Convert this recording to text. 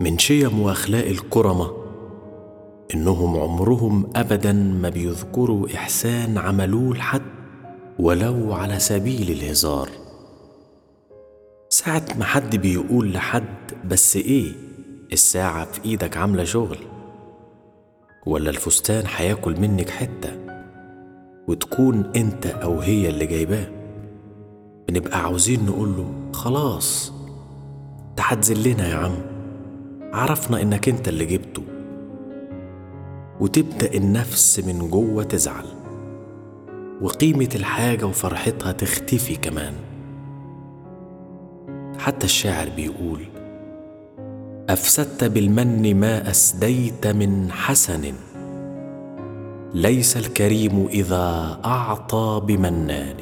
من شيم واخلاق الكرمة إنهم عمرهم ابدا ما بيذكروا إحسان عملوه لحد ولو على سبيل الهزار. ساعة ما حد بيقول لحد بس إيه الساعة في إيدك عاملة شغل؟ ولا الفستان هياكل منك حتة وتكون أنت أو هي اللي جايباه؟ بنبقى عاوزين نقوله خلاص ده هتذلنا يا عم. عرفنا إنك أنت اللي جبته. وتبدأ النفس من جوه تزعل. وقيمة الحاجة وفرحتها تختفي كمان. حتى الشاعر بيقول أفسدت بالمن ما أسديت من حسن. ليس الكريم إذا أعطى بمنان.